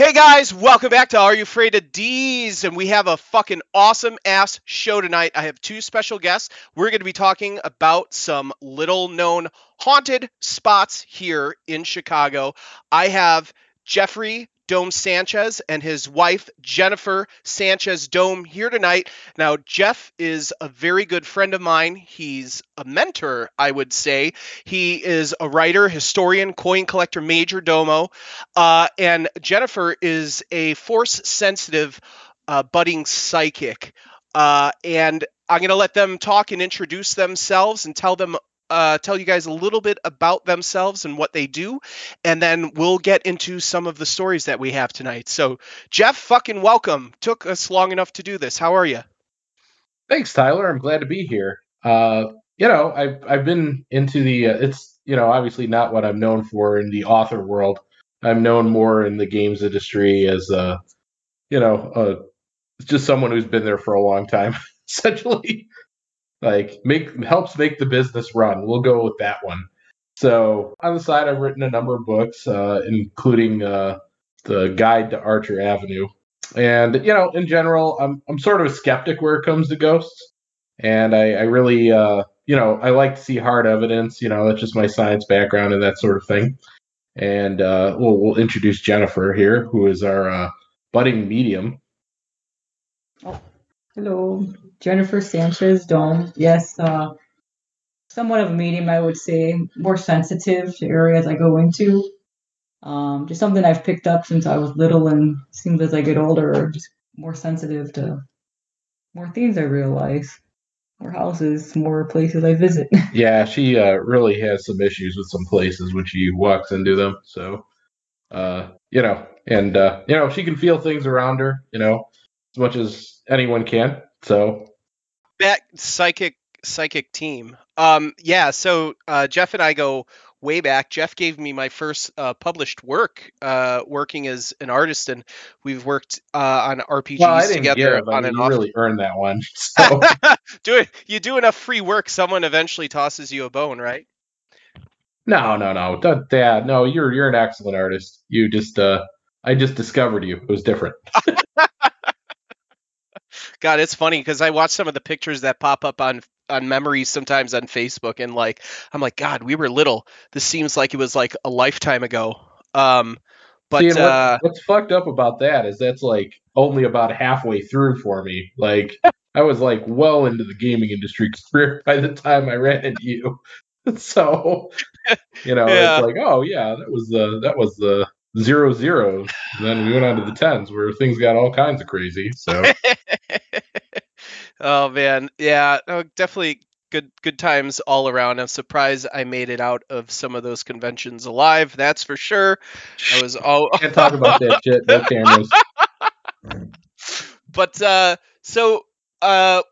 Hey guys, welcome back to Are You Afraid of D's? And we have a fucking awesome ass show tonight. I have two special guests. We're going to be talking about some little known haunted spots here in Chicago. I have Jeffery Dohm Sanchez and his wife Jennifer Sanchez Dohm here tonight. Now, Jeff is a very good friend of mine. He's a mentor, I would say. He is a writer, historian, coin collector, major domo. Uh, and Jennifer is a force sensitive uh, budding psychic. Uh, and I'm going to let them talk and introduce themselves and tell them uh, tell you guys a little bit about themselves and what they do, and then we'll get into some of the stories that we have tonight. So, Jeff, fucking welcome. Took us long enough to do this. How are you? Thanks, Tyler. I'm glad to be here. Uh, you know, I've I've been into the. Uh, it's you know obviously not what I'm known for in the author world. I'm known more in the games industry as a, you know, uh, just someone who's been there for a long time, essentially like make helps make the business run. We'll go with that one. So on the side, I've written a number of books, uh, including uh, the Guide to Archer Avenue. And you know, in general, I'm I'm sort of a skeptic where it comes to ghosts, and I, I really, uh, you know, I like to see hard evidence. You know, that's just my science background and that sort of thing. And uh, we'll we'll introduce Jennifer here, who is our uh, budding medium. Oh, hello. Jennifer Sanchez Dohm. Yes, uh, somewhat of a medium, I would say, more sensitive to areas I go into. Um, just something I've picked up since I was little, and seems as I get older, just more sensitive to more things I realize, more houses, more places I visit. yeah, she uh, really has some issues with some places when she walks into them. So, uh, you know, and uh, you know, she can feel things around her, you know, as much as anyone can. So that psychic psychic team. Um, yeah, so uh, Jeff and I go way back. Jeff gave me my first uh, published work, uh, working as an artist, and we've worked uh, on RPGs well, together it, on and off. really earned that one. So. do it. You do enough free work, someone eventually tosses you a bone, right? No, no, no, Dad. No, you're you're an excellent artist. You just, uh, I just discovered you. It was different. God, it's funny because I watch some of the pictures that pop up on on memories sometimes on Facebook, and like I'm like, God, we were little. This seems like it was like a lifetime ago. Um, but See, uh, what's fucked up about that is that's like only about halfway through for me. Like I was like well into the gaming industry career by the time I ran into you. so you know, yeah. it's like, oh yeah, that was the that was the zero zero. Then we went on to the tens where things got all kinds of crazy. So Oh man, yeah, oh, definitely good good times all around. I'm surprised I made it out of some of those conventions alive. That's for sure. I was all can't talk about that shit. No cameras. but uh, so uh,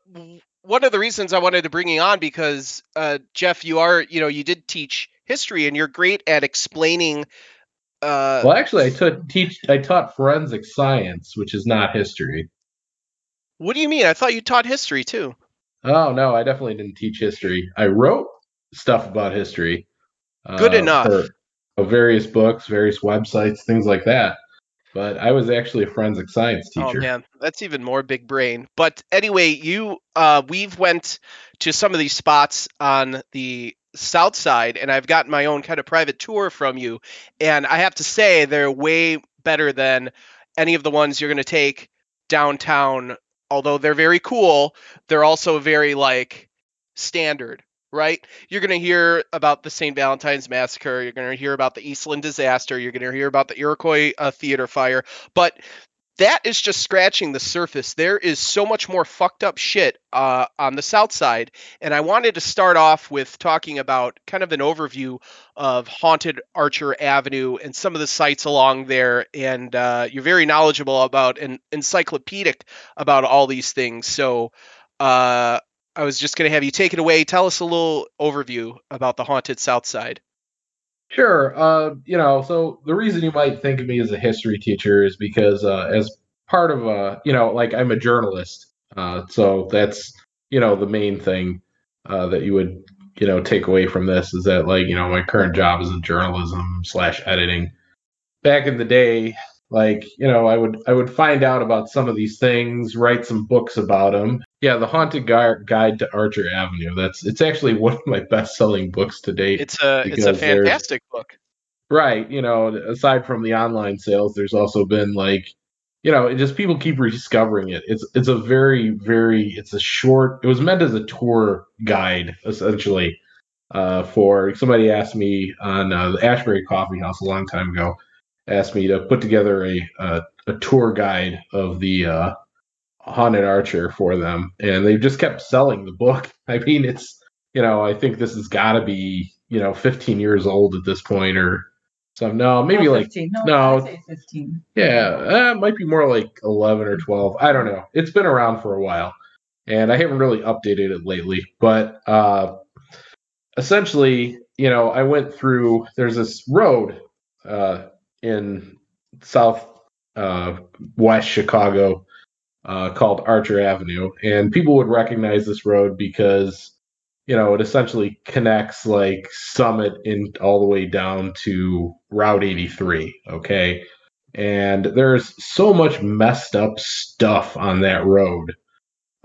one of the reasons I wanted to bring you on because uh, Jeff, you are you know you did teach history and you're great at explaining. Uh, well, actually, I took teach I taught forensic science, which is not history. What do you mean? I thought you taught history too. Oh no, I definitely didn't teach history. I wrote stuff about history. Good uh, enough. For various books, various websites, things like that. But I was actually a forensic science oh, teacher. Oh man, that's even more big brain. But anyway, you uh, we've went to some of these spots on the south side, and I've gotten my own kind of private tour from you, and I have to say they're way better than any of the ones you're going to take downtown although they're very cool, they're also very like standard, right? You're going to hear about the St. Valentine's Massacre. You're going to hear about the Eastland disaster. You're going to hear about the Iroquois uh, theater fire. But that is just scratching the surface. There is so much more fucked up shit uh, on the south side. And I wanted to start off with talking about kind of an overview of Haunted Archer Avenue and some of the sites along there. And uh, you're very knowledgeable about and encyclopedic about all these things. So uh, I was just going to have you take it away. Tell us a little overview about the Haunted South Side. Sure. Uh, you know, so the reason you might think of me as a history teacher is because uh, as part of a, you know, like I'm a journalist. Uh, so that's, you know, the main thing uh, that you would, you know, take away from this is that, like, you know, my current job is in journalism slash editing. Back in the day, Like, you know, I would I would find out about some of these things, write some books about them. Yeah, the Haunted Gui- Guide to Archer Avenue. That's it's actually one of my best selling books to date. It's a it's a fantastic book. Right. You know, aside from the online sales, there's also been like, you know, it just people keep rediscovering it. It's it's a very very it's a short. It was meant as a tour guide essentially. Uh, for somebody asked me on uh, the Ashbury Coffee House a long time ago, asked me to put together a a, a tour guide of the uh, haunted archer for them, and they just kept selling the book. I mean, it's you know, I think this has got to be you know 15 years old at this point, or so. No, maybe No, like 15. No, no. Say 15. yeah, uh, it might be more like 11 or 12. I don't know. It's been around for a while, and I haven't really updated it lately. But uh, essentially, you know, I went through. There's this road uh, in South uh, West Chicago uh, called Archer Avenue, and people would recognize this road because you know it essentially connects like Summit in all the way down to Route 83. Okay, and there's so much messed up stuff on that road.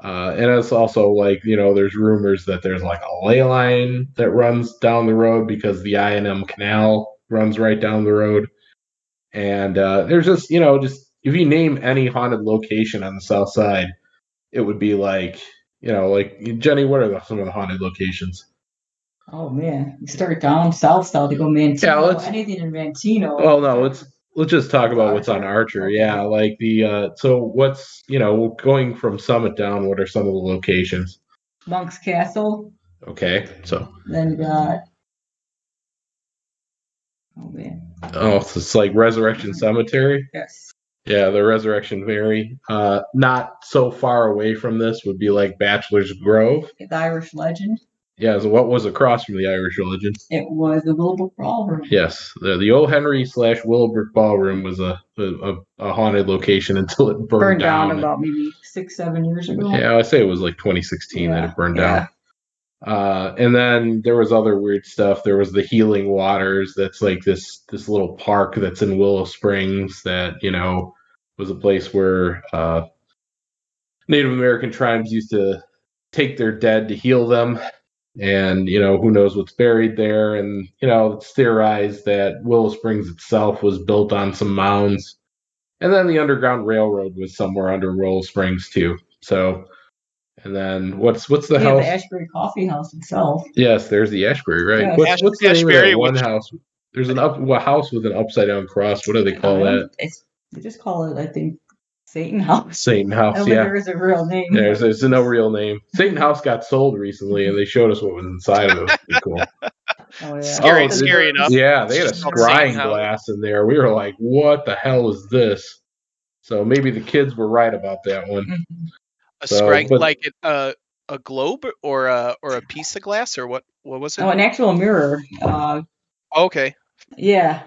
Uh, and it's also like you know, there's rumors that there's like a ley line that runs down the road because the I and M Canal runs right down the road. And uh, there's just you know, just if you name any haunted location on the south side, it would be like you know, like Jenny. What are the, some of the haunted locations? Oh man, you start down south south to go Manteno. Yeah, let's- anything in Manteno. Well, no, let's let's just talk about what's on Archer. Yeah, like the uh, so what's you know going from Summit down. What are some of the locations? Monk's Castle. Okay, so Then you got. Oh man, oh, so it's like Resurrection Cemetery. yes. Yeah, the Resurrection Mary. Uh, not so far away from this would be like Bachelor's Grove. The Irish Legend. Yeah, so what was across from the Irish Legend? It was the Willowbrook Ballroom. Yes, the the old Henry slash Willowbrook Ballroom was a, a a haunted location until it burned, Burned down, down. about maybe six, seven years ago. Yeah, I say it was like 2016 that it burned yeah. down. Uh, and then there was other weird stuff. There was the Healing Waters. That's like this this little park that's in Willow Springs that you know was a place where uh, Native American tribes used to take their dead to heal them. And you know who knows what's buried there. And you know it's theorized that Willow Springs itself was built on some mounds. And then the Underground Railroad was somewhere under Willow Springs too. So, and then what's what's the yeah, house? the Ashbury Coffee House itself. Yes, there's the Ashbury, right? Yeah. What's, Ash- what's the name of Ashbury, that one house? There's an up a house with an upside down cross. What do they call that? It's, they just call it, I think, Satan House. Satan House. Oh, don't Yeah, there is a real name. there's there's no real name. Satan House got sold recently, and they showed us what was inside of it. It was cool. Oh, yeah. Scary- Oh, scary enough. Yeah, they had a It's scrying glass in there. We were like, "What the hell is this?" So maybe the kids were right about that one. Mm-hmm. A So, scrying but- like it, uh, a globe or a or a piece of glass or what? What was it? Oh, an actual mirror. Uh, okay. yeah,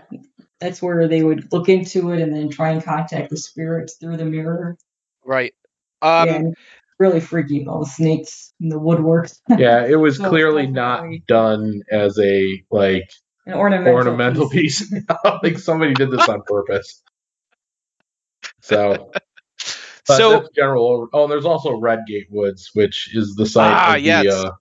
that's where they would look into it and then try and contact the spirits through the mirror. Right. Um, yeah, really freaky. All the snakes and the woodwork. Yeah, it was So clearly not done as a like An ornamental, ornamental piece. like somebody did this on purpose. So, but so general. Oh, and there's also Redgate Woods, which is the site Ah, of yes. the uh,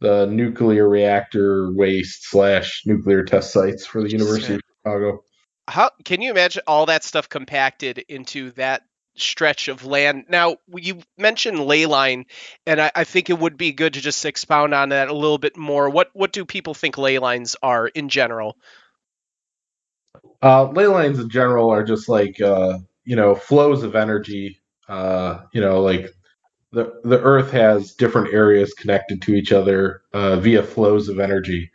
the nuclear reactor waste slash nuclear test sites for the University of Chicago. how can you imagine all that stuff compacted into that stretch of land? Now you mentioned ley line, and I, I think it would be good to just expound on that a little bit more. What what do people think ley lines are in general? Uh, ley lines in general are just like uh, you know flows of energy. Uh, you know, like the the Earth has different areas connected to each other uh, via flows of energy,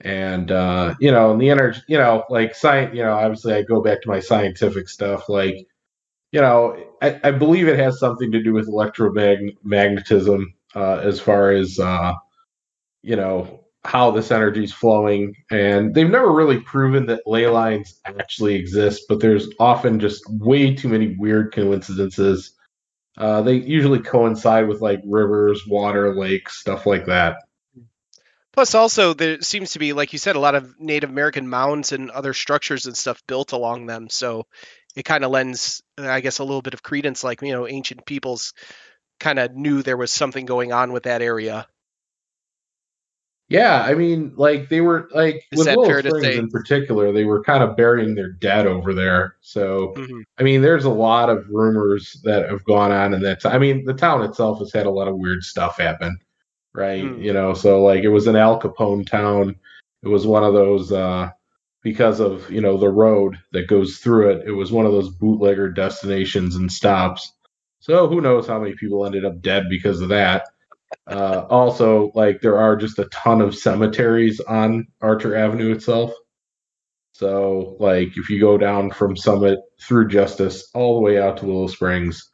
and uh, you know, and the energy, you know, like science. You know, obviously, I go back to my scientific stuff. Like, you know, I, I believe it has something to do with electromagnetism uh, as far as uh, you know how this energy is flowing. And they've never really proven that ley lines actually exist, but there's often just way too many weird coincidences. Uh, they usually coincide with like rivers, water, lakes, stuff like that. Plus, also there seems to be, like you said, a lot of Native American mounds and other structures and stuff built along them. So it kind of lends, I guess, a little bit of credence. Like you know, ancient peoples kind of knew there was something going on with that area. Yeah, I mean, like they were like Is with Willow Springs in particular, they were kind of burying their dead over there. So, Mhm. I mean, there's a lot of rumors that have gone on in that. T- I mean, the town itself has had a lot of weird stuff happen, right? Mm. You know, so like it was an Al Capone town. It was one of those uh, because of you know the road that goes through it. It was one of those bootlegger destinations and stops. So who knows how many people ended up dead because of that. Uh, also, like there are just a ton of cemeteries on Archer Avenue itself. So, like if you go down from Summit through Justice all the way out to Willow Springs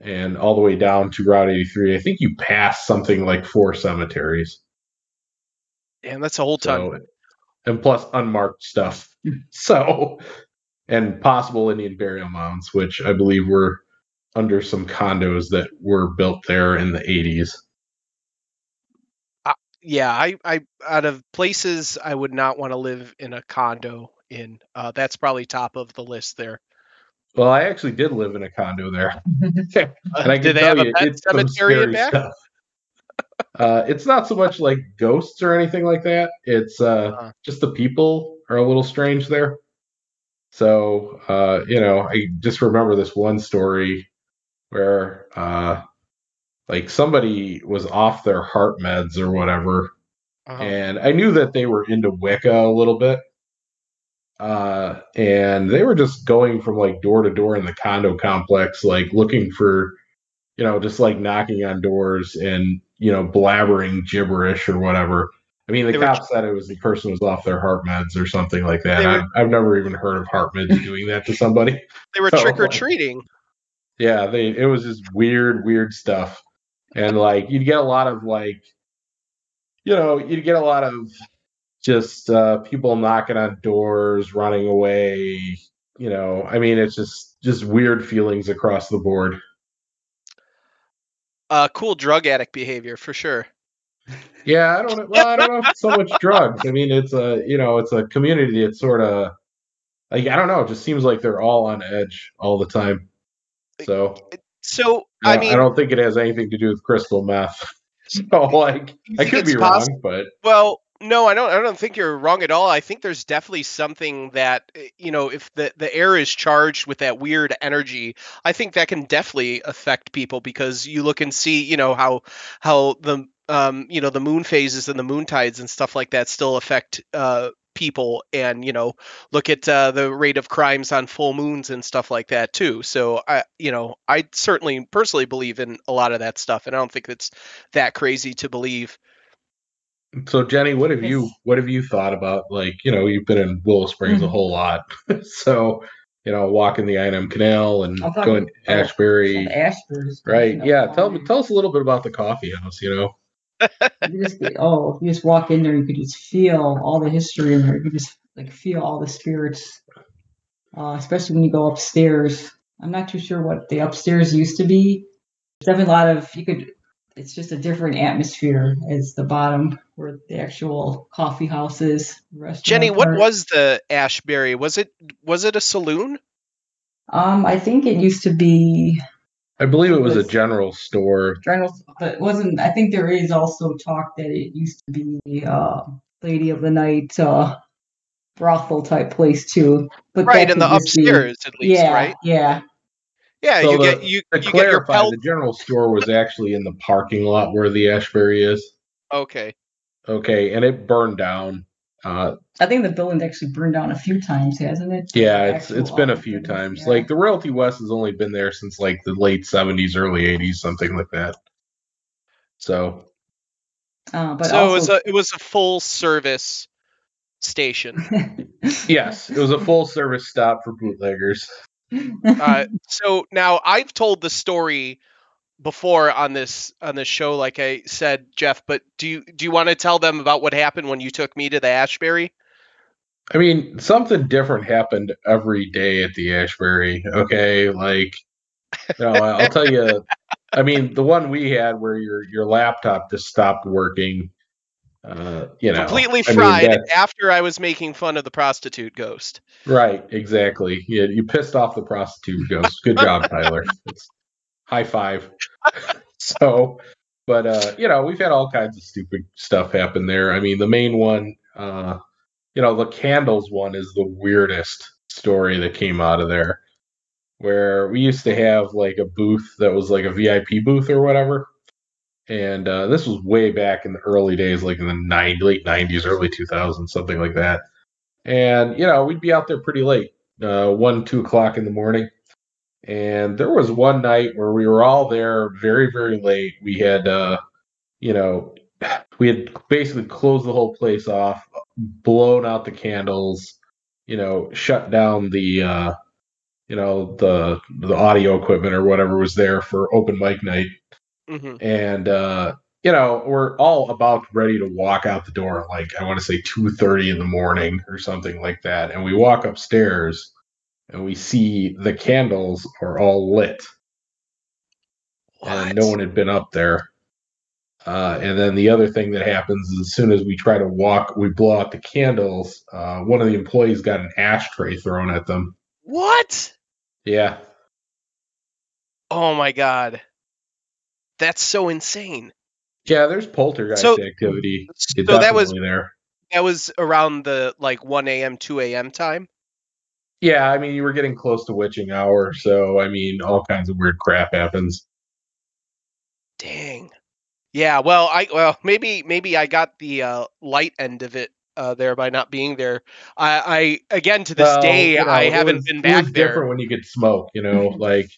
and all the way down to Route 83, I think you pass something like four cemeteries. And that's a whole ton. So, and plus unmarked stuff. So, and possible Indian burial mounds, which I believe were under some condos that were built there in the 80s. Yeah, I, I out of places I would not want to live in a condo in. Uh, that's probably top of the list there. Well, I actually did live in a condo there. And I do can they tell have you, a pet it's some cemetery in scary back? stuff. Uh, it's not so much like ghosts or anything like that. It's uh, Uh. just the people are a little strange there. So, uh, you know, I just remember this one story where, uh, like somebody was off their heart meds or whatever, Uh-huh. and I knew that they were into Wicca a little bit. Uh, and they were just going from like door to door in the condo complex, like looking for, you know, just like knocking on doors and, you know, blabbering gibberish or whatever. I mean, the They were- cops said it was the person was off their heart meds or something like that. Were- I've, never even heard of heart meds doing that to somebody. They were So, trick or like- treating. Yeah, they it was just weird, weird stuff. And like you'd get a lot of like you know, you'd get a lot of just uh people knocking on doors, running away, you know. I mean, it's just just weird feelings across the board. Uh, cool drug addict behavior for sure. Yeah, I don't. Well, I don't know if it's so much drugs. I mean, it's a you know, it's a community that's sort of like I don't know. It just seems like they're all on edge all the time. So So I, I mean, I don't think it has anything to do with crystal meth. So like, I could be wrong, but Well, no, I don't. I don't think you're wrong at all. I think there's definitely something that eh, you know, if the the air is charged with that weird energy, I think that can definitely affect people because you look and see, you know, how how the um you know the moon phases and the moon tides and stuff like that still affect uh people and you know look at uh, the rate of crimes on full moons and stuff like that too so i you know i certainly personally believe in a lot of that stuff and i don't think it's that crazy to believe so Jenny, what have you what have you thought about like you know you've been in Willow Springs a Mhm. whole lot, so you know walking the I&M Canal and going to about Ashbury, Some right? Yeah, tell me tell us a little bit about the coffee house. You know, you just oh, you just walk in there, you could just feel all the history in there. You could just like feel all the spirits, uh, especially when you go upstairs. I'm not too sure what the upstairs used to be. There's definitely a lot of you could. It's just a different atmosphere as the bottom where the actual coffee house is. Jenny, what was the Ashbury? Was it was it a saloon? Um, I think it used to be I believe it was a was- general store. general, but it wasn't. I think there is also talk that it used to be uh, Lady of the Night uh, brothel type place too. But Right, in the could just be- upstairs at least, yeah, right? yeah. Yeah, So you the- get you, To you get your clarify, pelt. the general store was actually in the parking lot where the Ashbury is. Okay. Okay, and it burned down. Uh, I think the building's actually burned down a few times, hasn't it? yeah, The it's it's been a few building, times. yeah. Like the Royalty West has only been there since like the late seventies, early eighties, something like that. So Uh, but so it was a it was a full service station. yes, it was a full service stop for bootleggers. uh, so now I've told the story before on this on this show, like I said, Jeff. But do you do you want to tell them about what happened when you took me to the Ashbury? I mean, something different happened every day at the Ashbury. Okay, like know, I'll tell you. I mean, the one we had where your your laptop just stopped working. Uh, you know, Completely I mean, fried after I was making fun of the prostitute ghost. right, exactly. You, you pissed off the prostitute ghost. Good job, Tyler. It's, high five. so, but uh, you know, we've had all kinds of stupid stuff happen there. I mean, the main one, uh, you know, the candles one is the weirdest story that came out of there. Where we used to have like a booth that was like a VIP booth or whatever. And uh, this was way back in the early days, like in the 90, late 90s, early 2000s, something like that. And, you know, we'd be out there pretty late, uh, 1, 2 o'clock in the morning. And there was one night where we were all there very, very late. We had, uh, you know, we had basically closed the whole place off, blown out the candles, you know, shut down the, uh, you know, the the audio equipment or whatever was there for open mic night, hmm and uh, you know, we're all about ready to walk out the door, like I want to say two thirty in the morning or something like that, and we walk upstairs and we see the candles are all lit and no one had been up there. Uh, and then the other thing that happens is as soon as we try to walk, we blow out the candles. Uh, one of the employees got an ashtray thrown at them. What? Yeah, Oh my god. That's so insane. yeah. There's poltergeist So- activity. So that was there. that was around the like 1 a.m. 2 a.m. time. Yeah, I mean, you were getting close to witching hour, so I mean, all kinds of weird crap happens. Dang. Yeah, well, I well maybe maybe I got the uh, light end of it uh, there by not being there. I, I again to this Well, day you know, I haven't was- been It back was there. different when you could smoke, you know, like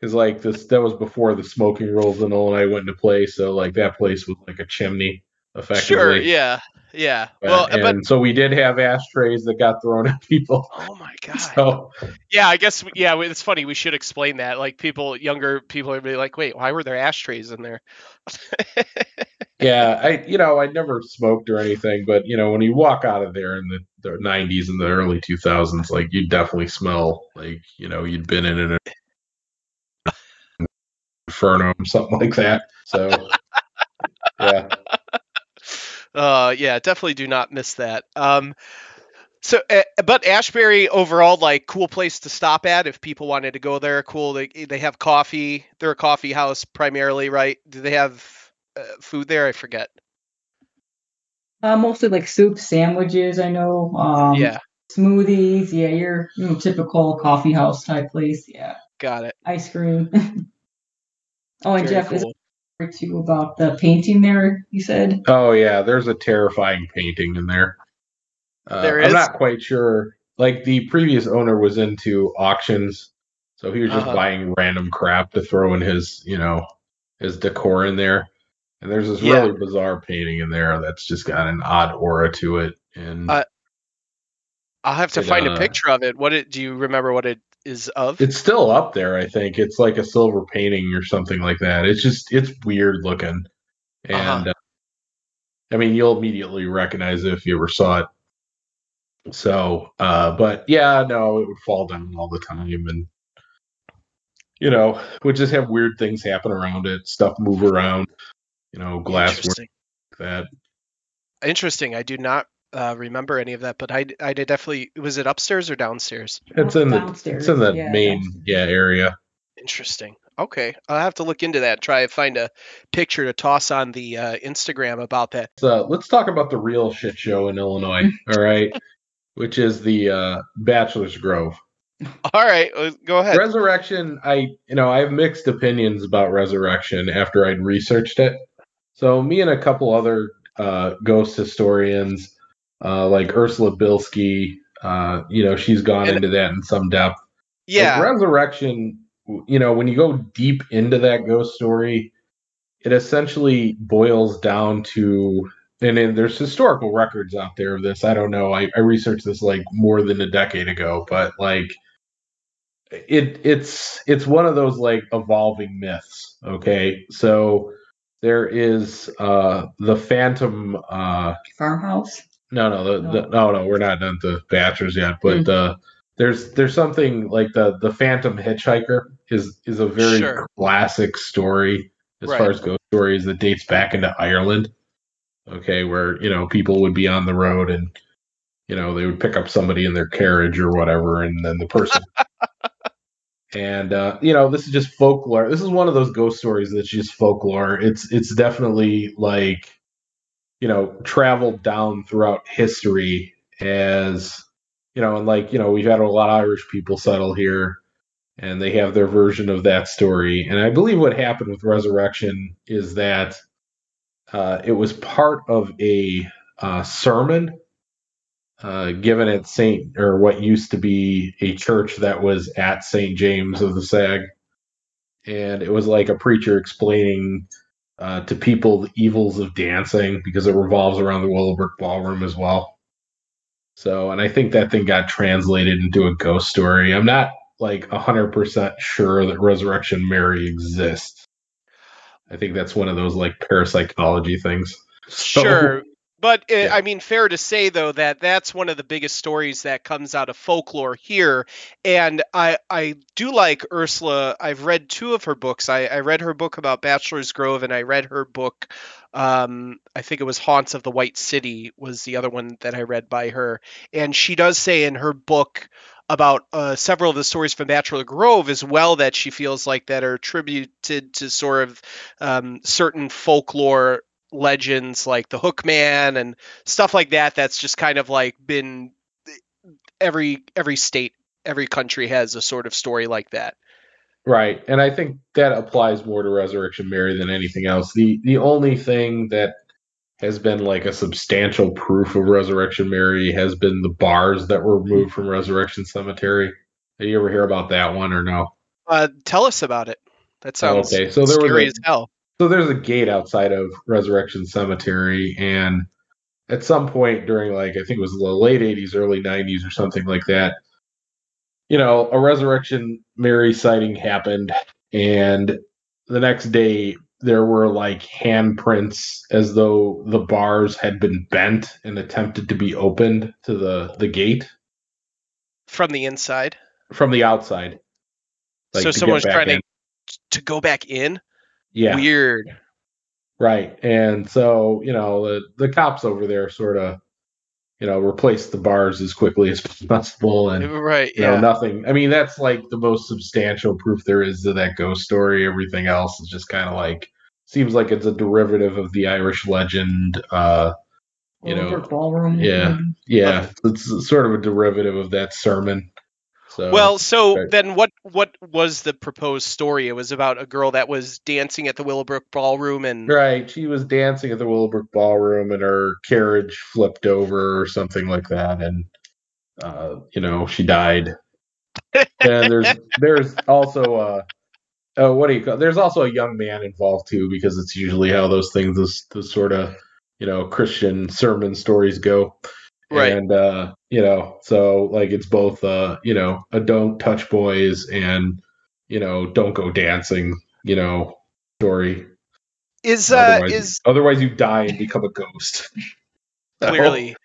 because like this that was before the smoking rules and all, and I went into play, So like that place was like a chimney, effectively. Sure, yeah, yeah. Well, and but so we did have ashtrays that got thrown at people. oh my god. So Yeah, I guess yeah, it's funny. We should explain that. Like people, younger people are be like, "Wait, why were there ashtrays in there?" yeah, I you know I never smoked or anything, but you know when you walk out of there in the, the 90s and the early 2000s, like you definitely smell like you know you'd been in an inferno or something like that. So yeah, Uh, yeah, definitely do not miss that. Um, so, uh, but Ashbury overall, like, cool place to stop at if people wanted to go there. Cool. They they have coffee. They're a coffee house primarily, right? Do they have uh, food there? I forget. Uh, mostly like soup, sandwiches. I know. Um, yeah, Smoothies. Yeah, your you know, typical coffee house type place. Yeah. got it. Ice cream. oh, and Very Jeff, is cool. there too about the painting there? You said. oh yeah, there's a terrifying painting in there. Uh, There I'm not quite sure. Like the previous owner was into auctions, so he was just Uh-huh. buying random crap to throw in his, you know, his decor in there. And there's this Yeah. really bizarre painting in there that's just got an odd aura to it. And Uh, I'll have to It, find a uh, picture of it. What it? Do you remember what it is of? it's still up there, I think. It's like a silver painting or something like that. It's just it's weird looking. And Uh-huh. uh, I mean, you'll immediately recognize it if you ever saw it. So, uh, but yeah, no, it would fall down all the time, and you know, would just have weird things happen around it, stuff move around, you know, glass Interesting. like that. Interesting. I do not uh, remember any of that, but I I did definitely. Was it upstairs or downstairs? It's in the Downstairs, it's in the yeah, main downstairs. yeah area. Interesting. Okay, I'll have to look into that. Try to find a picture to toss on the uh, Instagram about that. So let's talk about the real shit show in Illinois, all right, which is the uh, Bachelor's Grove. All right, uh, go ahead. Resurrection, I you know I have mixed opinions about Resurrection after I'd researched it. So me and a couple other uh, ghost historians, uh, like Ursula Bielski, uh, you know she's gone And- into that in some depth. yeah, Like, Resurrection, you know, when you go deep into that ghost story, it essentially boils down to, and then there's historical records out there of this. I don't know. I, I researched this like more than a decade ago, but like, it it's it's one of those like evolving myths. Okay, so there is uh the phantom uh Farmhouse. No, no, the, the, No. no, no, we're not done to Bachelors yet. But Hmm. uh, there's there's something like the the Phantom Hitchhiker is is a very Sure. classic story as Right. far as ghost stories that dates back into Ireland. Okay, where you know people would be on the road and you know they would pick up somebody in their carriage or whatever, and then the person. and uh, you know this is just folklore. This is one of those ghost stories that's just folklore. It's it's definitely like you know traveled down throughout history as you know, and like you know we've had a lot of Irish people settle here and they have their version of that story. And I believe what happened with Resurrection is that uh, it was part of a uh, sermon uh, given at Saint or what used to be a church that was at Saint James of the Sag, and it was like a preacher explaining. Uh, to people, the evils of dancing because it revolves around the Willowbrook Ballroom as well. So, and I think that thing got translated into a ghost story. I'm not like 100% sure that Resurrection Mary exists. I think that's one of those like parapsychology things. Sure. But it, yeah. I mean, fair to say though that that's one of the biggest stories that comes out of folklore here, and I I do like Ursula. I've read two of her books. I, I read her book about Bachelor's Grove, and I read her book. Um, I think it was Haunts of the White City was the other one that I read by her, and she does say in her book about uh, several of the stories from Bachelor Grove as well that she feels like that are attributed to sort of um, certain folklore legends like the Hookman and stuff like that. That's just kind of like been every every state, every country has a sort of story like that. Right, and I think that applies more to Resurrection Mary than anything else. the The only thing that has been like a substantial proof of Resurrection Mary has been the bars that were removed from Resurrection Cemetery. Did you ever hear about that one or no? Uh, tell us about it. That sounds okay. So there scary was a, as hell. So there's a gate outside of Resurrection Cemetery, and at some point during like I think it was the late '80s, early '90s, or something like that, you know, a Resurrection Mary sighting happened, and the next day there were like handprints as though the bars had been bent and attempted to be opened to the the gate. From the inside? From the outside. Like so someone's trying in. to to go back in yeah weird right and so you know the the cops over there sort of you know, replace the bars as quickly as possible. And right, you yeah. know, nothing. I mean, that's like the most substantial proof there is to that ghost story. Everything else is just kind of like seems like it's a derivative of the Irish legend. Uh, you know, ballroom. Yeah, yeah. It's sort of a derivative of that sermon. So, well, so right. then what what was the proposed story? It was about a girl that was dancing at the Willowbrook Ballroom and Right, she was dancing at the Willowbrook Ballroom and her carriage flipped over or something like that and uh, you know, she died. and there's there's also uh oh, what do you call there's also a young man involved too because it's usually how those things those sort of you know Christian sermon stories go. Right. And uh, you know, so like it's both uh, you know, a don't touch boys and you know, don't go dancing, you know, story. Is uh otherwise, is otherwise you die and become a ghost. Clearly.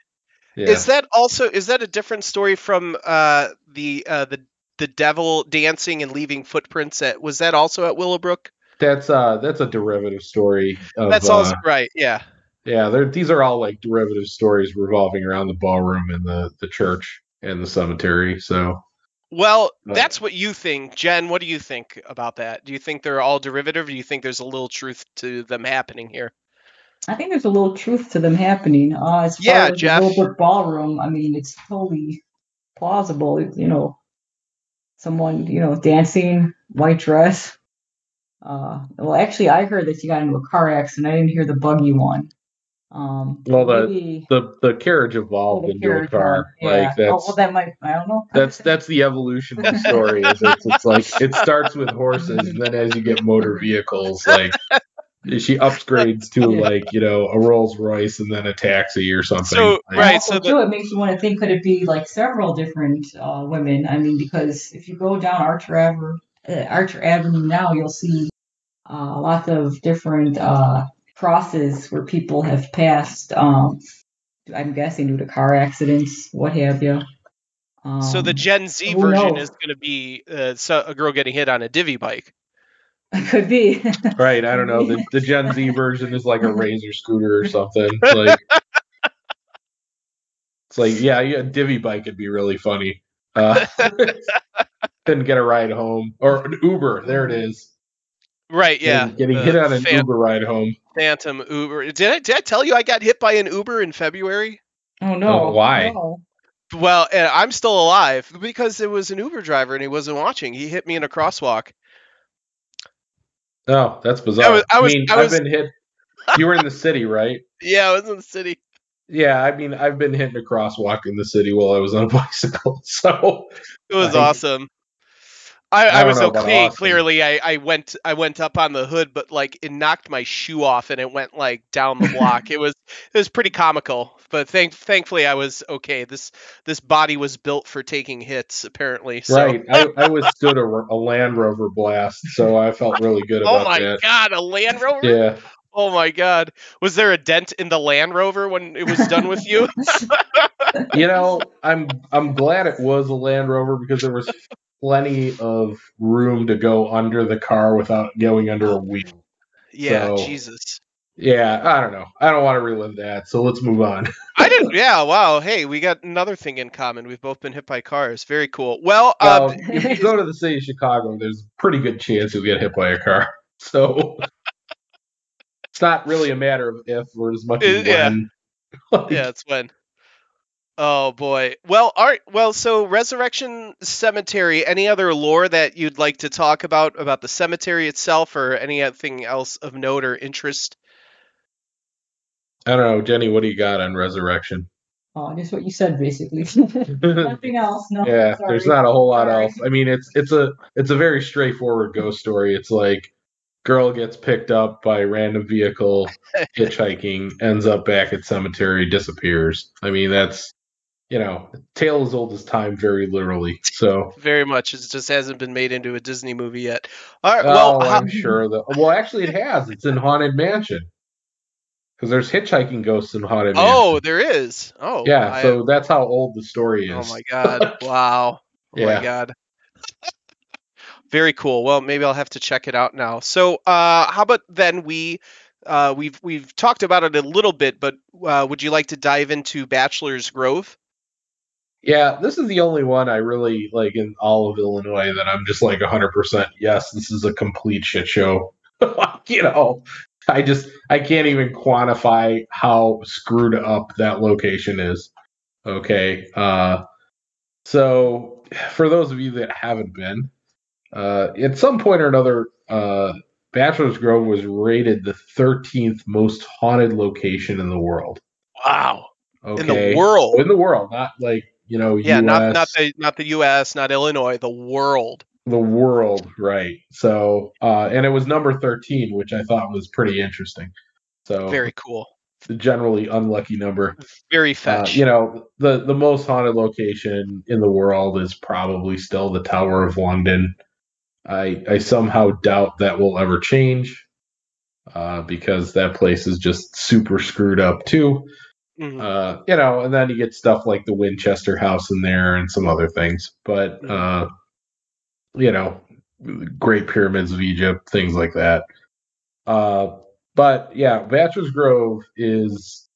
Yeah. Is that also is that a different story from uh the uh the the devil dancing and leaving footprints at was that also at Willowbrook? That's uh that's a derivative story. Of, that's also uh, right, yeah. Yeah, these are all like derivative stories revolving around the ballroom and the the church and the cemetery. So, well, uh, that's what you think, Jen. What do you think about that? Do you think they're all derivative? Or do you think there's a little truth to them happening here? I think there's a little truth to them happening. Uh, as far yeah, as Jeff. the Wilbur Ballroom, I mean, it's totally plausible. You know, someone you know dancing, white dress. Uh, well, actually, I heard that she got into a car accident. I didn't hear the buggy one. Um, well, the, maybe, the the carriage evolved oh, into a car. Yeah. Like that's oh, well, that might I don't know. That's that's the evolution of the story. is it's, it's like it starts with horses, and then as you get motor vehicles, like she upgrades to yeah. like you know a Rolls Royce and then a taxi or something. So like, right, so too, it makes you want to think: could it be like several different uh, women? I mean, because if you go down Archer Avenue, uh, Archer Avenue now, you'll see uh, lots of different uh, crosses where people have passed. Um, I'm guessing due to car accidents, what have you. Um, so the um, Gen Z version knows? is going to be uh, so a girl getting hit on a divvy bike. Could be. Right. I don't know. The, the Gen Z version is like a razor scooter or something. It's like, it's like yeah, yeah, divvy bike would be really funny. Uh, couldn't get a ride home or an Uber. There it is. Right. Yeah. Getting, getting the hit on an Phan- Uber ride home. Phantom Uber. Did I, did I tell you I got hit by an Uber in February? Oh no. Oh, why? No. Well, and I'm still alive because it was an Uber driver and he wasn't watching. He hit me in a crosswalk. Oh, that's bizarre. I was- I was- mean, I I've been hit. You were in the city, right? Yeah, I was in the city. Yeah, I mean, I've been hitting a crosswalk in the city while I was on a bicycle. So It was I- awesome. I, I I, was okay. Clearly, I, I went I went up on the hood, but like it knocked my shoe off and it went like down the block. it was it was pretty comical, but thank thankfully I was okay. This this body was built for taking hits, apparently. So. right, I, I withstood a, a Land Rover blast, so I felt really good oh about that. Oh my that. god, a Land Rover! Yeah, Oh my god, was there a dent in the Land Rover when it was done with you? you know, I'm I'm glad it was a Land Rover because there was plenty of room to go under the car without going under a wheel. yeah, So- Jesus. Yeah, I don't know. I don't want to relive that, so let's move on. I didn't. Yeah, wow. Hey, we got another thing in common. We've both been hit by cars. Very cool. Well, uh, Well, if you go to the city of Chicago, there's a pretty good chance you'll get hit by a car. So it's not really a matter of if or as much as Uh, yeah. when. Like, yeah, it's when. Oh boy. Well, all right. Well, so Resurrection Cemetery. Any other lore that you'd like to talk about about the cemetery itself, or anything else of note or interest? I don't know, Jenny. What do you got on Resurrection? Oh, just what you said basically. Nothing else. No. yeah, sorry. there's not a whole lot Sorry. else. I mean, it's it's a it's a very straightforward ghost story. It's like girl gets picked up by random vehicle hitchhiking, ends up back at cemetery, disappears. I mean, that's you know, tale as old as time, very literally. So, Very much. It just hasn't been made into a Disney movie yet. All right. oh, Well, I'm sure that. Well, actually, it has. It's in Haunted Mansion because there's hitchhiking ghosts in Haunted Mansion. oh, there is. Oh, yeah. I- So that's how old the story is. Oh my god! Wow! Oh Yeah. my god! Very cool. Well, maybe I'll have to check it out now. So, uh, how about then we uh, we've we've talked about it a little bit, but uh, would you like to dive into Bachelor's Grove? Yeah, this is the only one I really like in all of Illinois that I'm just like 100% yes, this is a complete shit show. you know, I just I can't even quantify how screwed up that location is. Okay. Uh so for those of you that haven't been, uh at some point or another uh Bachelor's Grove was rated the 13th most haunted location in the world. Wow! Okay. In the world? In the world, not like, you know, yeah, US. not not the not the U.S., not Illinois, the world. the world right so uh and it was number 13 which i thought was pretty interesting so Very cool. the generally unlucky number Very uh, fetch. you know the the most haunted location in the world is probably still the tower of london i i somehow doubt that will ever change uh because that place is just super screwed up too Mhm. uh, you know, and then you get stuff like the Winchester House in there and some other things. But uh, you know, Great Pyramids of Egypt, things like that. Uh, but yeah, Bachelor's Grove is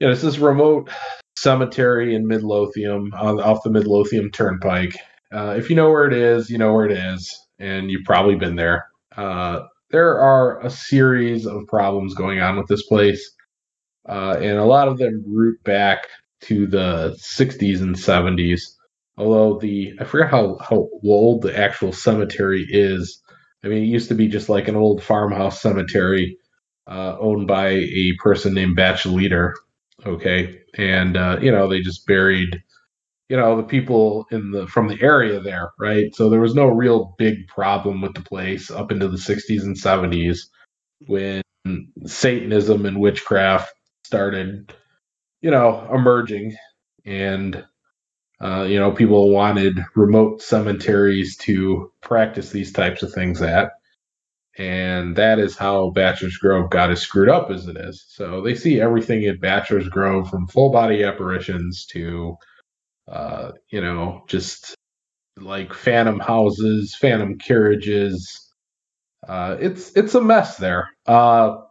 you know, it's this remote cemetery in Midlothian on off the Midlothian Turnpike. Uh, if you know where it is, you know where it is, and you've probably been there. Uh, there are a series of problems going on with this place uh, and a lot of them root back to the 60s and 70s. Although the I forget how how old the actual cemetery is. I mean, it used to be just like an old farmhouse cemetery uh, owned by a person named Batchelder. Okay, and uh, you know they just buried you know the people in the from the area there, right? So there was no real big problem with the place up into the 60s and 70s when Satanism and witchcraft started, you know, emerging, and uh, you know, people wanted remote cemeteries to practice these types of things at, and that is how Bachelor's Grove got as screwed up as it is. So they see everything at Bachelor's Grove, from full body apparitions to, uh, you know, just like phantom houses, phantom carriages. Uh, it's it's a mess there. Uh,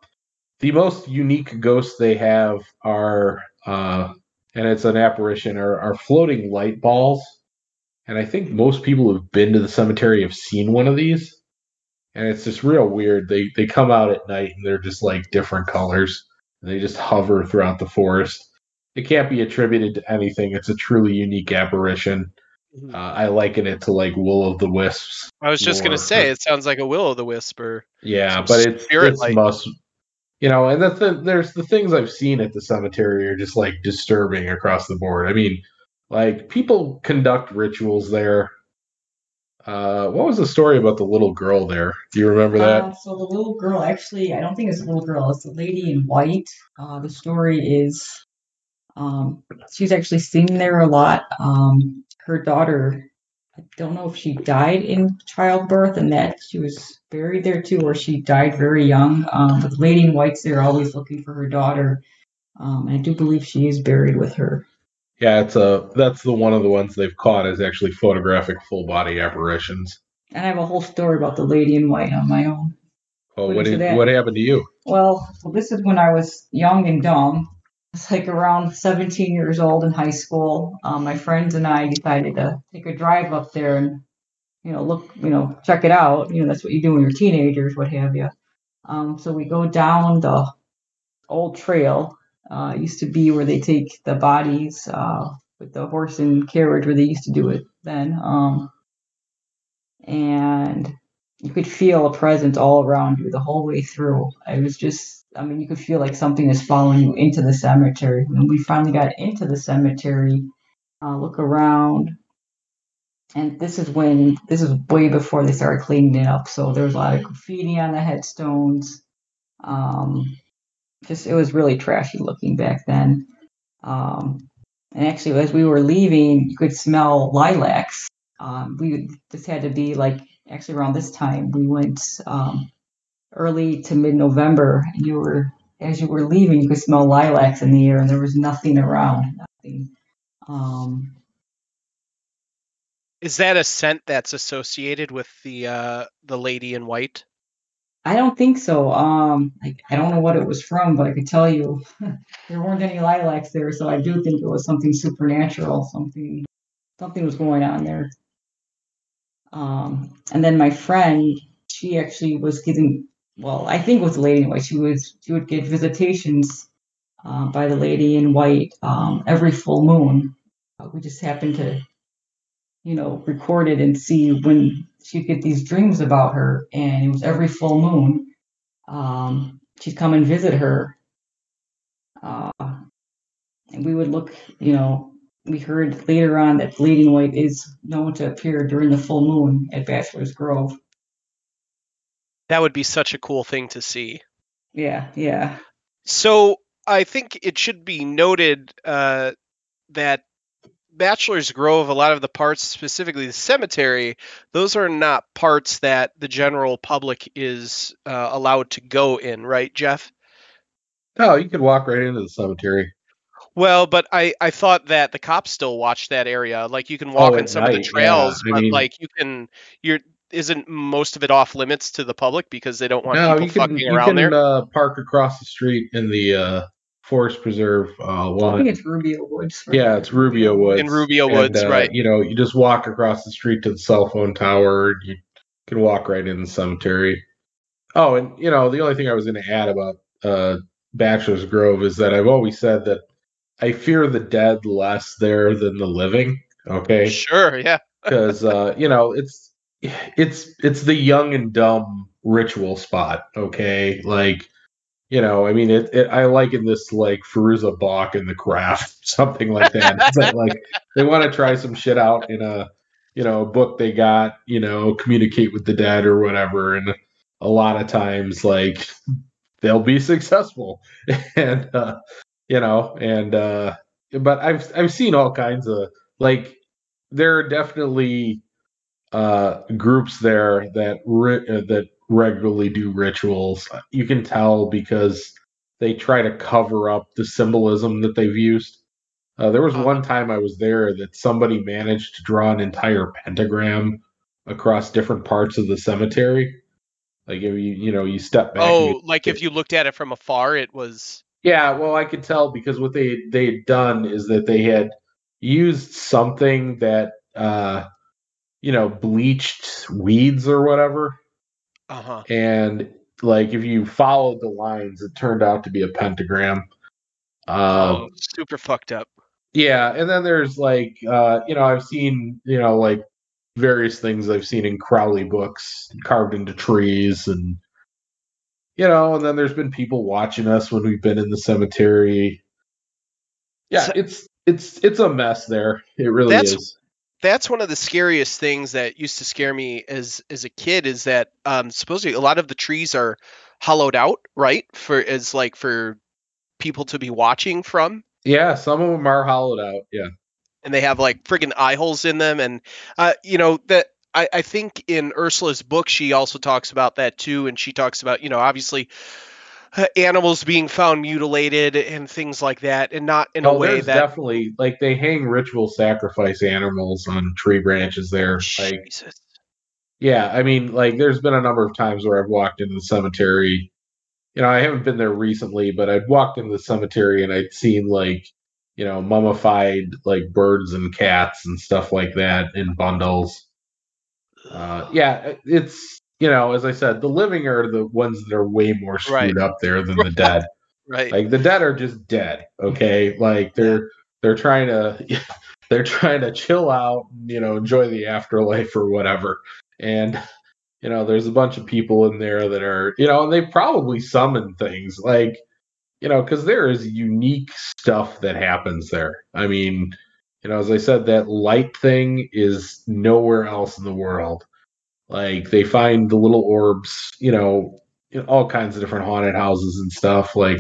the most unique ghosts they have are, uh, and it's an apparition, are, are floating light balls. And I think most people who've been to the cemetery have seen one of these. And it's just real weird. They they come out at night and they're just like different colors. And they just hover throughout the forest. It can't be attributed to anything. It's a truly unique apparition. Mhm. Uh, I liken it to like Will of the Wisps. I was just gonna say it sounds like a will o' the wisp or Yeah, but it's spirit it's light. You know, and that's the there's the things I've seen at the cemetery are just like disturbing across the board. I mean, like people conduct rituals there. Uh, what was the story about the little girl there? Do you remember that? Uh, so the little girl, actually, I don't think it's a little girl. It's the lady in white. Uh, the story is, um, she's actually seen there a lot. Um, her daughter, I don't know if she died in childbirth and that she was buried there too, or she died very young. Um, the lady in white's there always looking for her daughter. Um, and I do believe she is buried with her. yeah, it's a that's the one of the ones they've caught is actually photographic full body apparitions. And I have a whole story about the lady in white on my own. Oh, What what did, what happened to you? Well, well, this is when I was young and dumb. It's like around 17 years old in high school. Um, my friends and I decided to take a drive up there and, you know, look, you know, check it out. You know, that's what you do when you're teenagers, what have you. Um, so we go down the old trail. Uh, used to be where they take the bodies uh, with the horse and carriage, where they used to do it then. Um, and you could feel a presence all around you the whole way through. It was just, I mean, you could feel like something is following you into the cemetery. When we finally got into the cemetery, uh, look around, and this is when this is way before they started cleaning it up. So there was a lot of graffiti on the headstones. Um, just it was really trashy looking back then. Um, and actually, as we were leaving, you could smell lilacs. Um, we this had to be like actually around this time. We went um, early to mid November, and you were as you were leaving, you could smell lilacs in the air, and there was nothing around. Nothing. Is that a scent that's associated with the uh the lady in white? I don't think so. Um, I, I don't know what it was from, but I could tell you there weren't any lilacs there, so I do think it was something supernatural. Something, something was going on there. Um, and then my friend, she actually was getting, well, I think it was the lady in white. She was, she would get visitations uh, by the lady in white um, every full moon. Uh, we just happened to, you know, record it and see when she'd get these dreams about her, and it was every full moon. Um, she'd come and visit her, uh, and we would look. You know, we heard later on that Lady White is known to appear during the full moon at Bachelor's Grove. That would be such a cool thing to see. Yeah, yeah. So I think it should be noted uh, that Bachelor's Grove, a lot of the parts, specifically the cemetery, those are not parts that the general public is uh, allowed to go in, right, Jeff? No, you could walk right into the cemetery. Well, but I, I thought that the cops still watch that area. Like you can walk Oh, in at some of the night, yeah. trails, but mean- like you can you're isn't most of it off limits to the public because they don't want no, people can fucking you around can there. uh, park across the street in the uh, Forest Preserve uh, I think it's Rubio Woods. right? Yeah, it's Rubio Woods. In Rubio And, Woods, uh, right. You know, you just walk across the street to the cell phone tower. You can walk right in the cemetery. Oh, and you know, the only thing I was going to add about uh, Bachelor's Grove is that I've always said that I fear the dead less there than the living. Okay, Sure, yeah. because uh, you know it's it's it's the young and dumb ritual spot. Okay, like you know, I mean, it, it I liken this like Fairuza Balk in The Craft, something like that. Like, like they want to try some shit out in a you know book they got, you know, communicate with the dead or whatever, and a lot of times like they'll be successful, and uh, you know, and uh, but I've I've seen all kinds of like there are definitely uh, groups there that uh, that regularly do rituals. You can tell because they try to cover up the symbolism that they've used. Uh, there was Uh-huh. one time I was there that somebody managed to draw an entire pentagram across different parts of the cemetery. Like if you you know you step back. Oh, you- like if you looked at it from afar, it was. Yeah, well, I could tell because what they they'd done is that they had used something that uh, you know bleached weeds or whatever, Uh huh. and like if you followed the lines, it turned out to be a pentagram. Uh, oh, super fucked up. Yeah, and then there's like uh, you know, I've seen, you know, like various things I've seen in Crowley books carved into trees and you know, and then there's been people watching us when we've been in the cemetery. Yeah, So- it's it's it's a mess there. It really That's- is. That's one of the scariest things that used to scare me as as a kid. Is that um, supposedly a lot of the trees are hollowed out, right? For as like for people to be watching from. Yeah, some of them are hollowed out. Yeah. and they have like friggin' eye holes in them and uh, you know that I, I think in ursula's book she also talks about that too and she talks about you know obviously animals being found mutilated and things like that and not in a oh, way there's that definitely like they hang ritual sacrifice animals on tree branches there. Like Jesus. Yeah, I mean, like, there's been a number of times where I've walked into the cemetery. You know, I haven't been there recently, but I'd walked into the cemetery and I'd seen, like, you know, mummified, like, birds and cats and stuff like that in bundles. Uh, yeah, it's, you know, as I said, the living are the ones that are way more screwed Right. up there than the dead. right. Like, the dead are just dead, okay? Like, they're, they're trying to, they're trying to chill out, you know, enjoy the afterlife or whatever. And you know there's a bunch of people in there that are you know and they probably summon things. Like you know because there is unique stuff that happens there. I mean you know as i said that light thing is nowhere else in the world like they find the little orbs you know in all kinds of different haunted houses and stuff like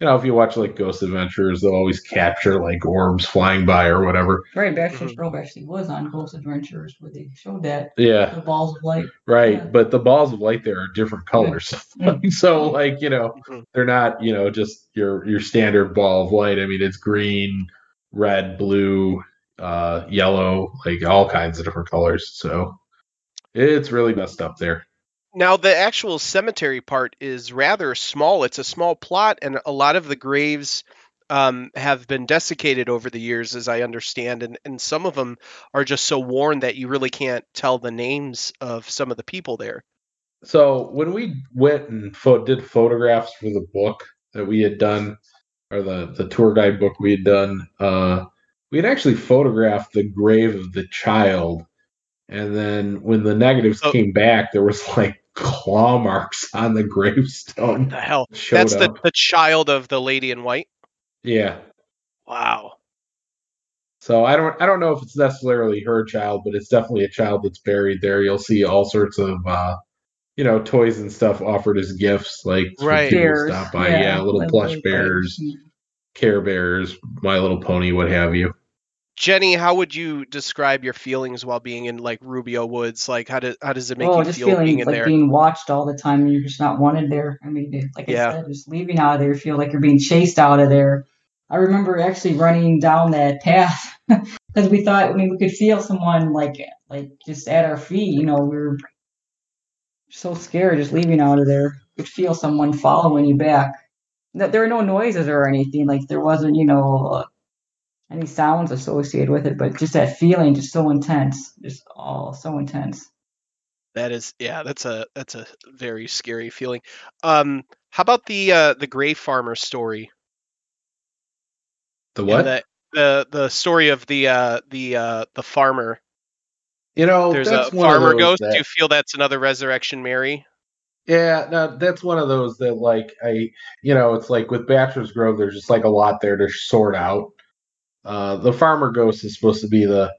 you know if you watch like ghost adventures they'll always capture like orbs flying by or whatever Right, Baxter's Mhm. Actually was on Ghost Adventures where they showed that yeah the balls of light. Right, Yeah. but the balls of light there are different colors. Mm. so like, you know, Mhm. they're not, you know, just your your standard ball of light. I mean, it's green, red, blue, uh, yellow, like all kinds of different colors. So it's really messed up there. now the actual cemetery part is rather small it's a small plot and a lot of the graves um, have been desiccated over the years as i understand and, and some of them are just so worn that you really can't tell the names of some of the people there So when we went and pho- did photographs for the book that we had done, or the the tour guide book we had done, uh, we had actually photographed the grave of the child, and then when the negatives Oh. came back, there was like claw marks on the gravestone. the hell that's the, up. the child of the lady in white Yeah. wow So I don't I don't know if it's necessarily her child, but it's definitely a child that's buried there. You'll see all sorts of uh, you know toys and stuff offered as gifts, like Right. people Bears. stop by. Yeah, little plush bears. bears. Care Bears, My Little Pony, what have you. Jenny how would you describe your feelings while being in like rubio woods like how, do, how does it make oh, you feel being in like there being watched all the time and you're just not wanted there. I mean, like Yeah. I said, just leaving out of there, feel like you're being chased out of there. I remember actually running down that path because we thought, I mean, we could feel someone like, like just at our feet. You know, we were so scared just leaving out of there. You could feel someone following you back. No- There were no noises or anything. Like there wasn't, you know, uh, any sounds associated with it, but just that feeling, just so intense, just all so intense. That is, yeah, that's a that's a very scary feeling. Um, how about the uh, the Gray Farmer story? The And what? The the the story of the uh, the uh, the farmer. you know, There's that's a one farmer ghost. that- Do you feel that's another Resurrection Mary? Yeah, no, that's one of those that like I, you know, it's like with Bachelor's Grove, there's just like a lot there to sort out. Uh, the farmer ghost is supposed to be the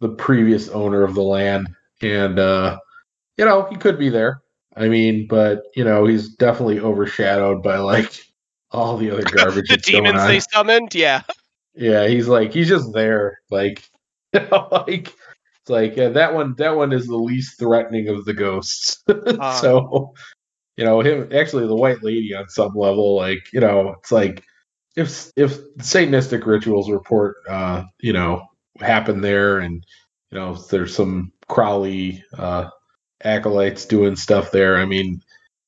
the previous owner of the land, and uh, you know he could be there. I mean, but you know he's definitely overshadowed by like all the other garbage the demons on. they summoned, yeah. Yeah, he's like he's just there, like you know, like it's like yeah, that one that one is the least threatening of the ghosts. Ah. so you know him actually the white lady on some level, like you know, it's like if if Satanistic rituals report, uh, you know, happen there, and you know there's some Crowley uh, acolytes doing stuff there. I mean,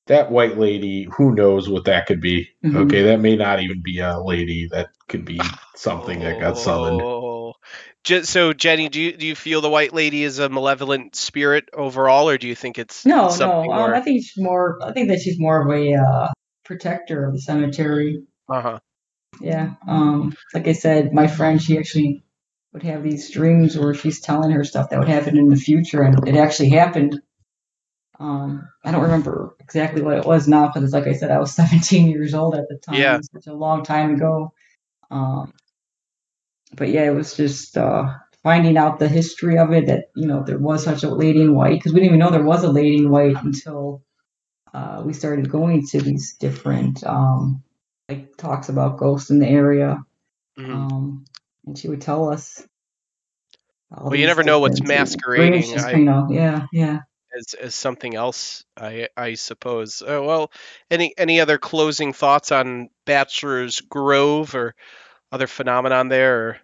that white lady, who knows what that could be? Mhm. Okay, that may not even be a lady. That could be something that got summoned. Oh. So Jenny, do you do you feel the white lady is a malevolent spirit overall, or do you think it's No, it's no. something Um, more? I think she's more. I think that she's more of a uh, protector of the cemetery. uh-huh. Yeah. Um, like I said, my friend, she actually would have these dreams where she's telling her stuff that would happen in the future, and it actually happened. Um, I don't remember exactly what it was now because, like I said, I was 17 years old at the time. Yeah. It's such a long time ago. Um, but yeah, it was just uh, finding out the history of it that you know there was such a lady in white because we didn't even know there was a lady in white until uh, we started going to these different um, like talks about ghosts in the area. Mhm. Um, and she would tell us. all Well, you never know what's masquerading. branches, I- you know, yeah, yeah. as as something else, I I suppose. Uh, well, any any other closing thoughts on Bachelor's Grove or other phenomenon there, or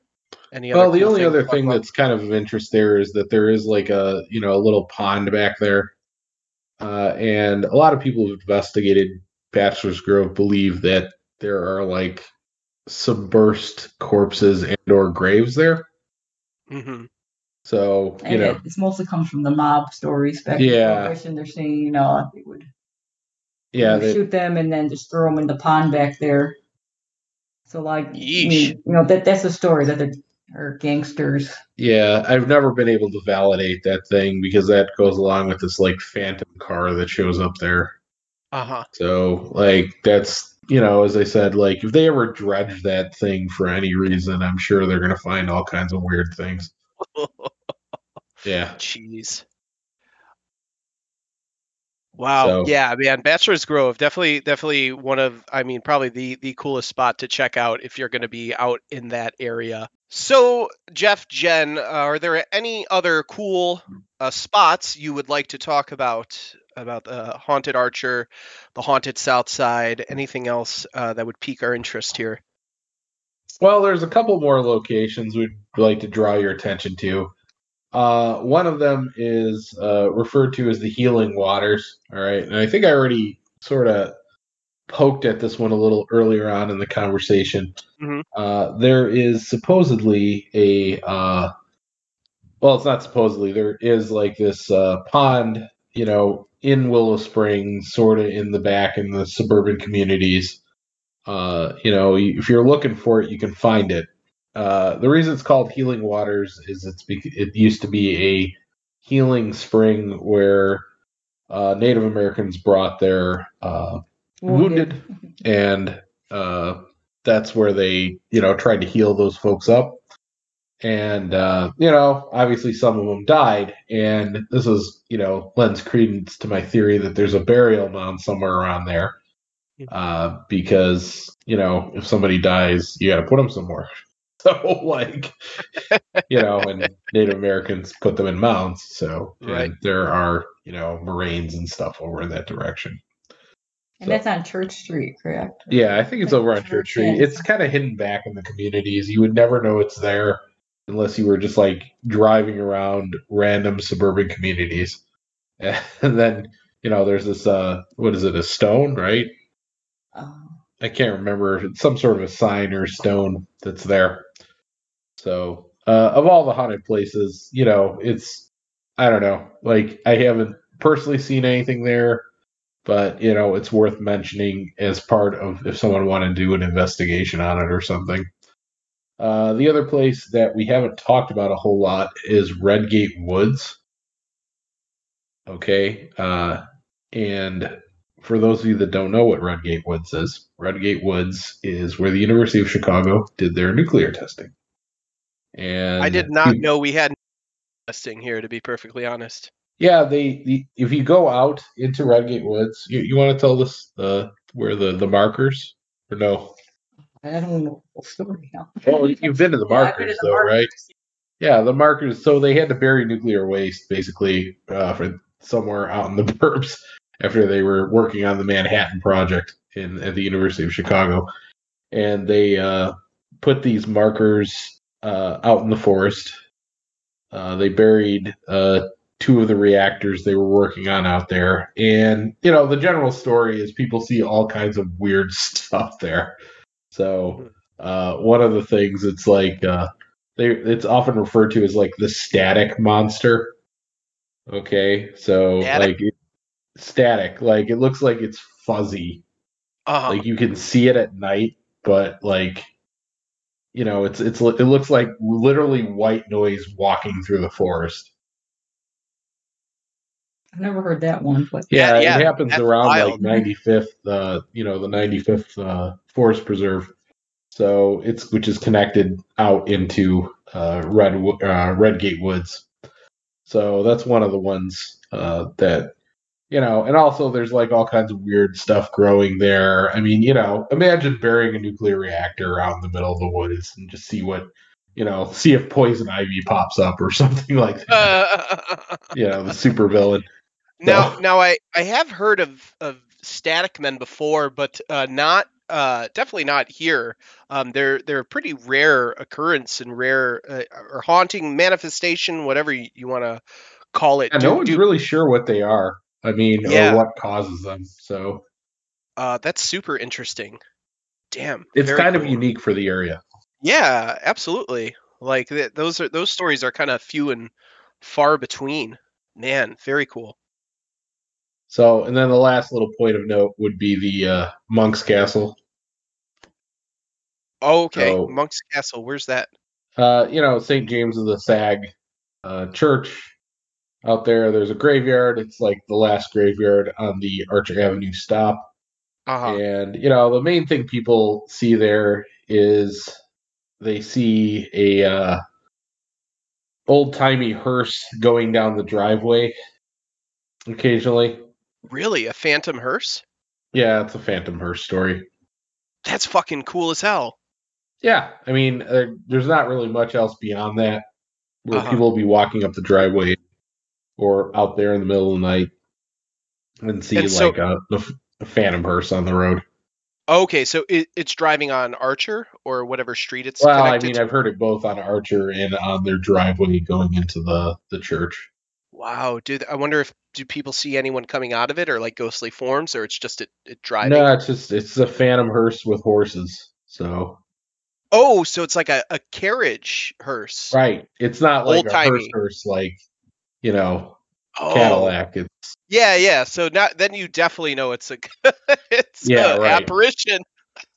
any other? Well, the only thing other thing about? that's kind of of interest there is that there is like a you know a little pond back there, uh, and a lot of people who've investigated Bachelor's Grove believe that there are like submersed corpses and or graves there. Mhm. So you And know, it, it's mostly comes from the mob stories back Yeah. in Prohibition. They're saying, you know, they would, they yeah, would they, shoot them and then just throw them in the pond back there. So, like, I mean, you know, that that's the story that they're are gangsters. yeah, I've never been able to validate that thing because that goes along with this like phantom car that shows up there. Uh huh. So like that's you know, as I said, like if they ever dredge that thing for any reason, I'm sure they're gonna find all kinds of weird things. Yeah. Jeez. Wow. So- Yeah, man, Bachelor's Grove definitely definitely one of I mean probably the the coolest spot to check out if you're going to be out in that area. So, Jeff, Jen, uh, are there any other cool uh, spots you would like to talk about about the haunted Archer, the haunted South Side, anything else uh, that would pique our interest here? Well, there's a couple more locations we'd like to draw your attention to. Uh, one of them is uh, referred to as the Healing Waters. All right, and I think I already sort of poked at this one a little earlier on in the conversation. Mhm. Uh, there is supposedly a uh, well, it's not supposedly. There is like this uh, pond, you know, in Willow Springs, sort of in the back in the suburban communities. Uh, you know, if you're looking for it, you can find it. Uh, the reason it's called Healing Waters is it's bec- it used to be a healing spring where uh, Native Americans brought their uh, wounded, and uh, that's where they you know tried to heal those folks up. And uh, you know, obviously some of them died, and this is you know lends credence to my theory that there's a burial mound somewhere around there, uh, because you know if somebody dies, you got to put them somewhere. So like, you know, and Native Americans put them in mounds. So Right. there are you know moraines and stuff over in that direction. And that's on Church Street, correct? Yeah, I think it's over on Church, Church Street. yeah. It's kind of hidden back in the communities. You would never know it's there unless you were just like driving around random suburban communities. And then, you know, there's this uh what is it, a stone, right? Um, I can't remember. if It's some sort of a sign or stone that's there. So, uh, of all the haunted places, you know, it's I don't know. Like I haven't personally seen anything there, but you know, it's worth mentioning as part of if someone wanted to do an investigation on it or something. Uh, the other place that we haven't talked about a whole lot is Redgate Woods. Okay, uh, and for those of you that don't know what Redgate Woods is, Redgate Woods is where the University of Chicago did their nuclear testing. And I did not know we had testing here, to be perfectly honest. Yeah, they the, if you go out into Redgate Woods, you, you want to tell us uh, where the the markers or no? I don't know the story now. Oh, you've been to the Yeah, markers to the though, right? Yeah, the markers. So they had to bury nuclear waste basically uh, for somewhere out in the burbs after they were working on the Manhattan Project in at the University of Chicago, and they uh, put these markers uh, out in the forest. Uh, they buried uh, two of the reactors they were working on out there. And, you know, the general story is people see all kinds of weird stuff there. So, uh, one of the things it's like, uh, they, it's often referred to as like the static monster. Okay. So, Static? like, static, like, it looks like it's fuzzy. Uh-huh. Like, you can see it at night, but, like, you know, it's it's it looks like literally white noise walking through the forest. I've never heard that one, but Yeah, Yeah, yeah, it happens that's around wild. like 95th, uh, you know, the 95th uh, Forest Preserve. So it's which is connected out into uh, Red uh, Redgate Woods. So that's one of the ones uh, that you know, and also there's like all kinds of weird stuff growing there. I mean, you know, imagine burying a nuclear reactor out in the middle of the woods and just see what, you know, see if poison ivy pops up or something like that. Uh, you know, the super villain. Now, No. now I, I have heard of, of static men before, but uh, not uh, definitely not here. Um, they're they're a pretty rare occurrence and rare uh, or haunting manifestation, whatever you, you want to call it. Yeah, Do- no one's do- really sure what they are. I mean, Yeah. or what causes them. So uh, that's super interesting. Damn, it's kind of unique for the area. Yeah, absolutely. Like th- those are those stories are kind of few and far between. Man, very cool. So, and then the last little point of note would be the uh, Monk's Castle. Oh, okay, So- Monk's Castle. Where's that? Uh, you know, St. James of the Sag uh, Church out there. There's a graveyard. It's like the last graveyard on the Archer Avenue stop. Uh-huh. And, you know, the main thing people see there is they see a uh, old timey hearse going down the driveway occasionally. Really, a phantom hearse? Yeah, it's a Phantom Hearse story. That's fucking cool as hell. Yeah, I mean, uh, there's not really much else beyond that where Uh-huh. people will be walking up the driveway or out there in the middle of the night and see And so- like a, a, a Phantom Hearse on the road. Okay, so it, it's driving on Archer or whatever street it's Well, I mean, to. I've heard it both on Archer and on their driveway going into the the church. Wow, dude, I wonder if do people see anyone coming out of it or like ghostly forms or it's just it, it driving? No, it's just it's a Phantom Hearse with horses. So Oh, so it's like a, a carriage hearse. right, it's not like a hearse Old-timey. hearse like you know Oh, Cadillac. It's Yeah, yeah. So not then you definitely know it's a it's Yeah, a right. apparition.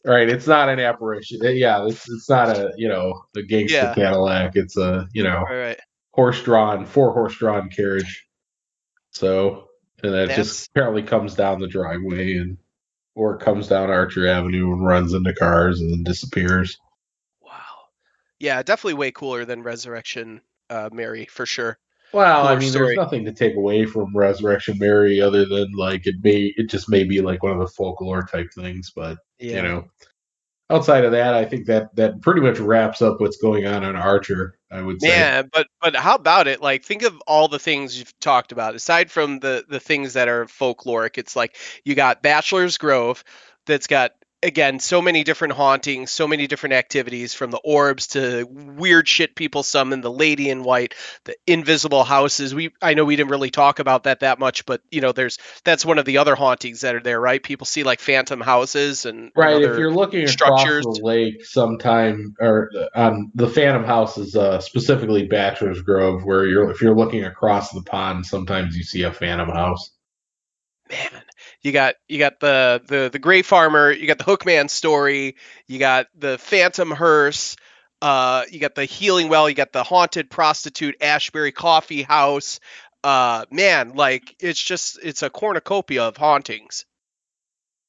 Right, it's not an apparition. Yeah, it's it's not a you know a gangster Yeah. Cadillac. It's a you know All right. Horse drawn, four horse drawn carriage. So and that That's- just apparently comes down the driveway and or comes down Archer Avenue and runs into cars and then disappears. Wow. Yeah, definitely way cooler than Resurrection uh, Mary for sure. Well, I mean, story. there's nothing to take away from Resurrection Mary other than like it may it just may be like one of the folklore type things, but Yeah. you know outside of that i think that that pretty much wraps up what's going on on archer i would say Yeah, but but how about it? Like, think of all the things you've talked about. Aside from the the things that are folkloric, it's like you got Bachelor's Grove, that's got again so many different hauntings, so many different activities, from the orbs to weird shit people summon, the Lady in White, the invisible houses. We I know we didn't really talk about that that much, but you know, there's that's one of the other hauntings that are there, right? People see like phantom houses and right if you're looking structures. across the lake sometime or on the phantom house is uh, specifically bachelor's grove where you're if you're looking across the pond sometimes you see a phantom house man you got you got the the the gray farmer you got the hookman story you got the phantom hearse uh you got the healing well you got the haunted prostitute ashbury coffee house. Uh man like it's just it's a cornucopia of hauntings.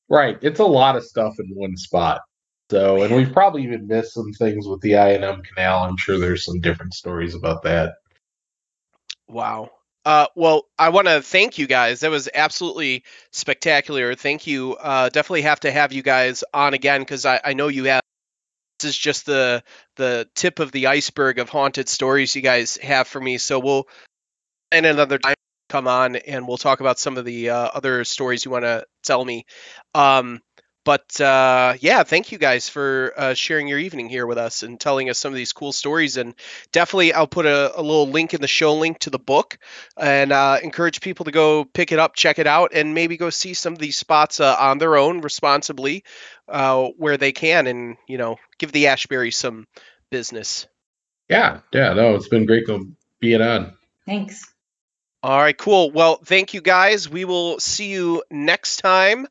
Right. It's a lot of stuff in one spot. So and we've probably even missed some things with the i&m canal. I'm sure there's some different stories about that. Wow. Uh, well, I want to thank you guys. That was absolutely spectacular. Thank you. Uh, definitely have to have you guys on again because I, I know you have. This is just the the tip of the iceberg of haunted stories you guys have for me. So we'll and another time come on and we'll talk about some of the uh, other stories you want to tell me. Um, but uh, yeah, thank you guys for uh, sharing your evening here with us and telling us some of these cool stories. And definitely, I'll put a, a little link in the show link to the book and uh, encourage people to go pick it up, check it out, and maybe go see some of these spots uh, on their own responsibly uh, where they can, and you know, give the Ashbury some business. Yeah, yeah, no, it's been great to be it on. Thanks. All right, cool. Well, thank you guys. We will see you next time